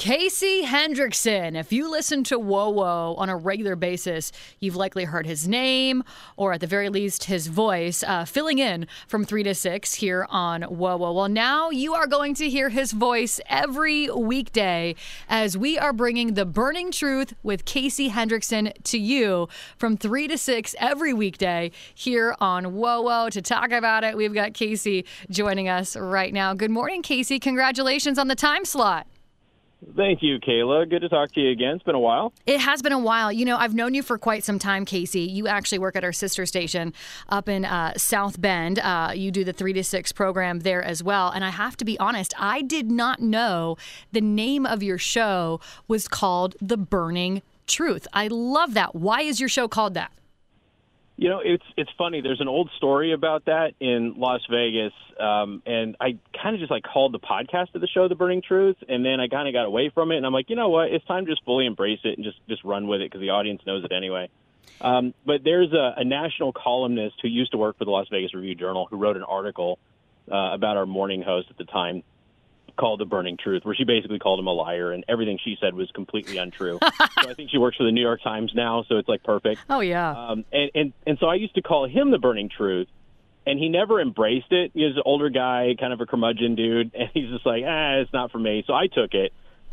Casey Hendrickson. If you listen to WOWO on a regular basis, you've likely heard his name or at the very least his voice uh, filling in from 3 to 6 here on WOWO. Well, now you are going to hear his voice every weekday as we are bringing the burning truth with Casey Hendrickson to you from 3 to 6 every weekday here on WOWO. To talk about it, we've got Casey joining us right now. Good morning, Casey. Congratulations on the time slot. Thank you, Kayla. Good to talk to you again. It's been a while. It has been a while. You know, I've known you for quite some time, Casey. You actually work at our sister station up in uh, South Bend. Uh, you do the three to six program there as well. And I have to be honest, I did not know the name of your show was called The Burning Truth. I love that. Why is your show called that? You know, it's it's funny. There's an old story about that in Las Vegas, um, and I kind of just like called the podcast of the show "The Burning Truth," and then I kind of got away from it, and I'm like, you know what? It's time to just fully embrace it and just just run with it because the audience knows it anyway. Um, but there's a, a national columnist who used to work for the Las Vegas Review Journal who wrote an article uh, about our morning host at the time called The Burning Truth, where she basically called him a liar and everything she said was completely untrue. so I think she works for the New York Times now, so it's like perfect. Oh, yeah. Um, and, and, and so I used to call him The Burning Truth, and he never embraced it. He was an older guy, kind of a curmudgeon dude, and he's just like, ah, it's not for me. So I took it.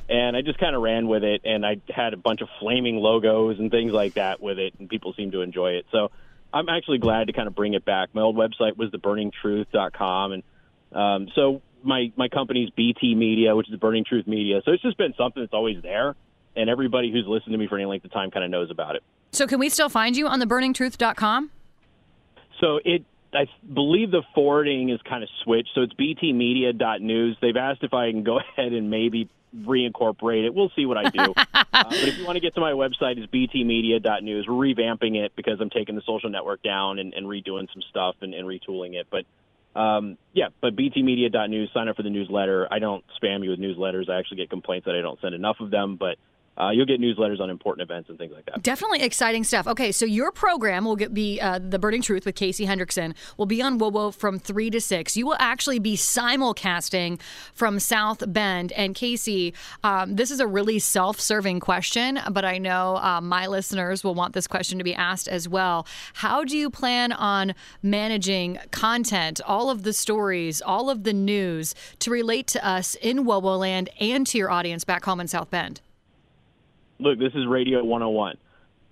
And I just kind of ran with it, and I had a bunch of flaming logos and things like that with it, and people seemed to enjoy it. So I'm actually glad to kind of bring it back. My old website was theburningtruth.com, and um, so my my company's BT Media, which is the Burning Truth Media. So it's just been something that's always there, and everybody who's listened to me for any length of time kind of knows about it. So can we still find you on theburningtruth.com? So it. I believe the forwarding is kind of switched, so it's btmedia.news. They've asked if I can go ahead and maybe reincorporate it. We'll see what I do. uh, but if you want to get to my website, it's btmedia.news. We're revamping it because I'm taking the social network down and, and redoing some stuff and, and retooling it. But um, yeah, but btmedia.news, sign up for the newsletter. I don't spam you with newsletters. I actually get complaints that I don't send enough of them, but uh, you'll get newsletters on important events and things like that. Definitely exciting stuff. Okay, so your program will get, be uh, the Burning Truth with Casey Hendrickson. Will be on WOWO from three to six. You will actually be simulcasting from South Bend. And Casey, um, this is a really self-serving question, but I know uh, my listeners will want this question to be asked as well. How do you plan on managing content, all of the stories, all of the news to relate to us in WOWO land and to your audience back home in South Bend? Look, this is Radio 101.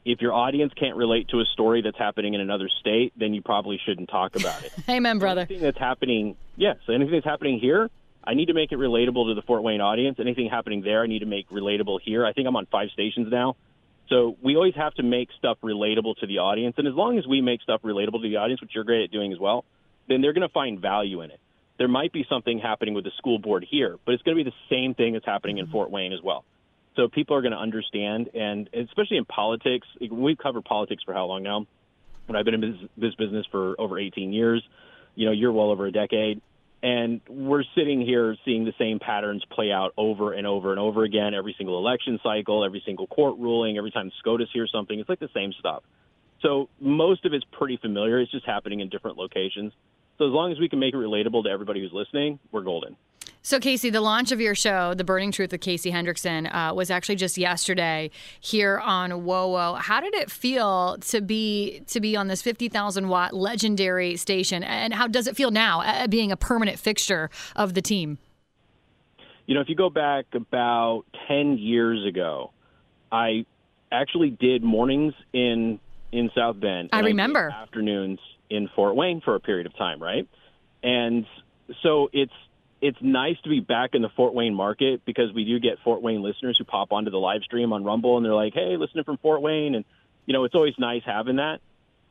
If your audience can't relate to a story that's happening in another state, then you probably shouldn't talk about it. Amen, brother. Anything that's happening, yes, anything that's happening here, I need to make it relatable to the Fort Wayne audience. Anything happening there, I need to make relatable here. I think I'm on five stations now. So we always have to make stuff relatable to the audience. And as long as we make stuff relatable to the audience, which you're great at doing as well, then they're going to find value in it. There might be something happening with the school board here, but it's going to be the same thing that's happening in Fort Wayne as well. So people are going to understand, and especially in politics, we've covered politics for how long now? I've been in this business for over 18 years. You know, you're well over a decade. And we're sitting here seeing the same patterns play out over and over and over again every single election cycle, every single court ruling, every time SCOTUS hears something. It's like the same stuff. So most of it's pretty familiar. It's just happening in different locations. So as long as we can make it relatable to everybody who's listening, we're golden. So, Casey, the launch of your show, The Burning Truth with Casey Hendrickson, uh, was actually just yesterday here on WOWO. How did it feel to be to be on this fifty thousand watt legendary station, and how does it feel now uh, being a permanent fixture of the team? You know, if you go back about ten years ago, I actually did mornings in in South Bend. I remember I afternoons in Fort Wayne for a period of time, right? And so it's it's nice to be back in the Fort Wayne market because we do get Fort Wayne listeners who pop onto the live stream on Rumble and they're like, "Hey, listening from Fort Wayne," and you know, it's always nice having that.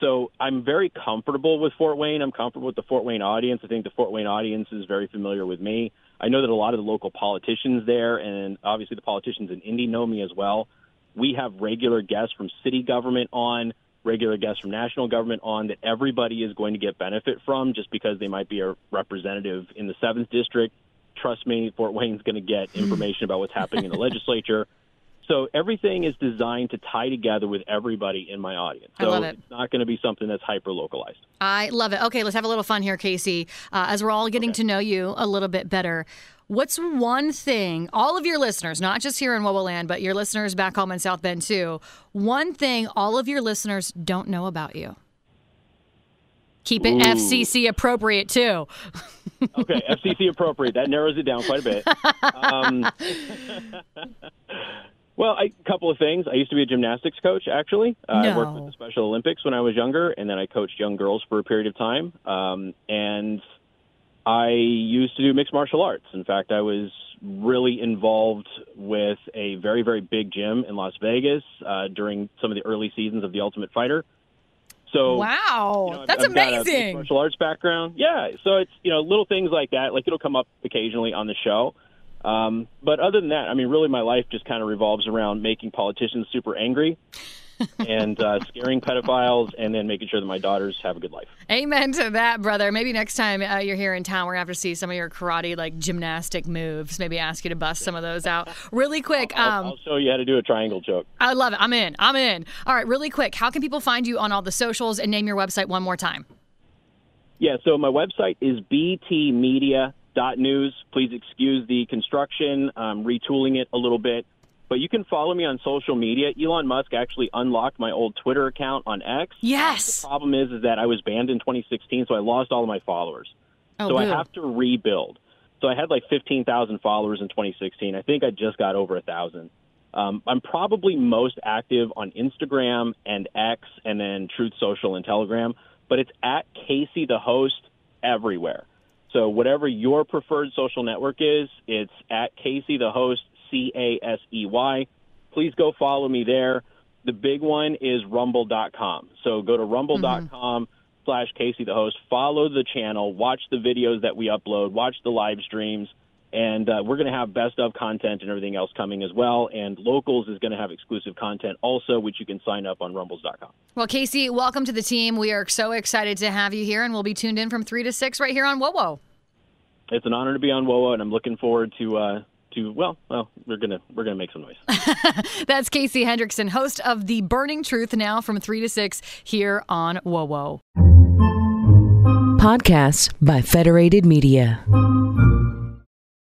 So I'm very comfortable with Fort Wayne. I'm comfortable with the Fort Wayne audience. I think the Fort Wayne audience is very familiar with me. I know that a lot of the local politicians there, and obviously the politicians in Indy know me as well. We have regular guests from city government on regular guests from national government on that everybody is going to get benefit from just because they might be a representative in the seventh district. Trust me, Fort Wayne's going to get information about what's happening in the legislature. So everything is designed to tie together with everybody in my audience. So I love it. it's not going to be something that's hyper localized. I love it. Okay, let's have a little fun here, Casey. Uh, as we're all getting Okay. to know you a little bit better, What's one thing, all of your listeners, not just here in Wowoland, but your listeners back home in South Bend too, one thing all of your listeners don't know about you? Keep it Ooh. FCC appropriate too. Okay, FCC appropriate. That narrows it down quite a bit. Um, well, a couple of things. I used to be a gymnastics coach, actually. Uh, I worked with the Special Olympics when I was younger, and then I coached young girls for a period of time. Um, and I used to do mixed martial arts. In fact, I was really involved with a very, very big gym in Las Vegas uh, during some of the early seasons of The Ultimate Fighter. So Wow, you know, I've- that's I've mixed amazing. martial arts background. Yeah, so it's you know little things like that. Like it'll come up occasionally on the show. Um, but other than that, I mean, really, my life just kind of revolves around making politicians super angry and uh, scaring pedophiles, and then making sure that my daughters have a good life. Amen to that, brother. Maybe next time uh, you're here in town, we're gonna have to see some of your karate, like gymnastic moves. Maybe ask you to bust some of those out really quick. I'll, Um, I'll show you how to do a triangle choke. I love it. I'm in. I'm in. All right, really quick. How can people find you on all the socials and name your website one more time? Yeah, so my website is btmedia.news. Please excuse the construction, I'm retooling it a little bit. But you can follow me on social media. Elon Musk actually unlocked my old Twitter account on X. Yes. The problem is, is that I was banned in 2016, so I lost all of my followers. Oh, so I have to rebuild. So I had like 15,000 followers in 2016. I think I just got over a thousand. Um, I'm probably most active on Instagram and X, and then Truth Social and Telegram. But it's at Casey the host everywhere. So whatever your preferred social network is, it's at Casey the host C A S E Y. Please go follow me there. The big one is rumble.com. So go to rumble.com slash Casey the host. Follow the channel. Watch the videos that we upload. Watch the live streams. And uh, we're going to have best of content and everything else coming as well. And Locals is going to have exclusive content also, which you can sign up on rumbles.com. Well, Casey, welcome to the team. We are so excited to have you here, and we'll be tuned in from three to six right here on WOWO. It's an honor to be on WOA, and I'm looking forward to uh, to well, well, we're gonna we're gonna make some noise. That's Casey Hendrickson, host of The Burning Truth, now from three to six here on WOWO. Podcasts by Federated Media.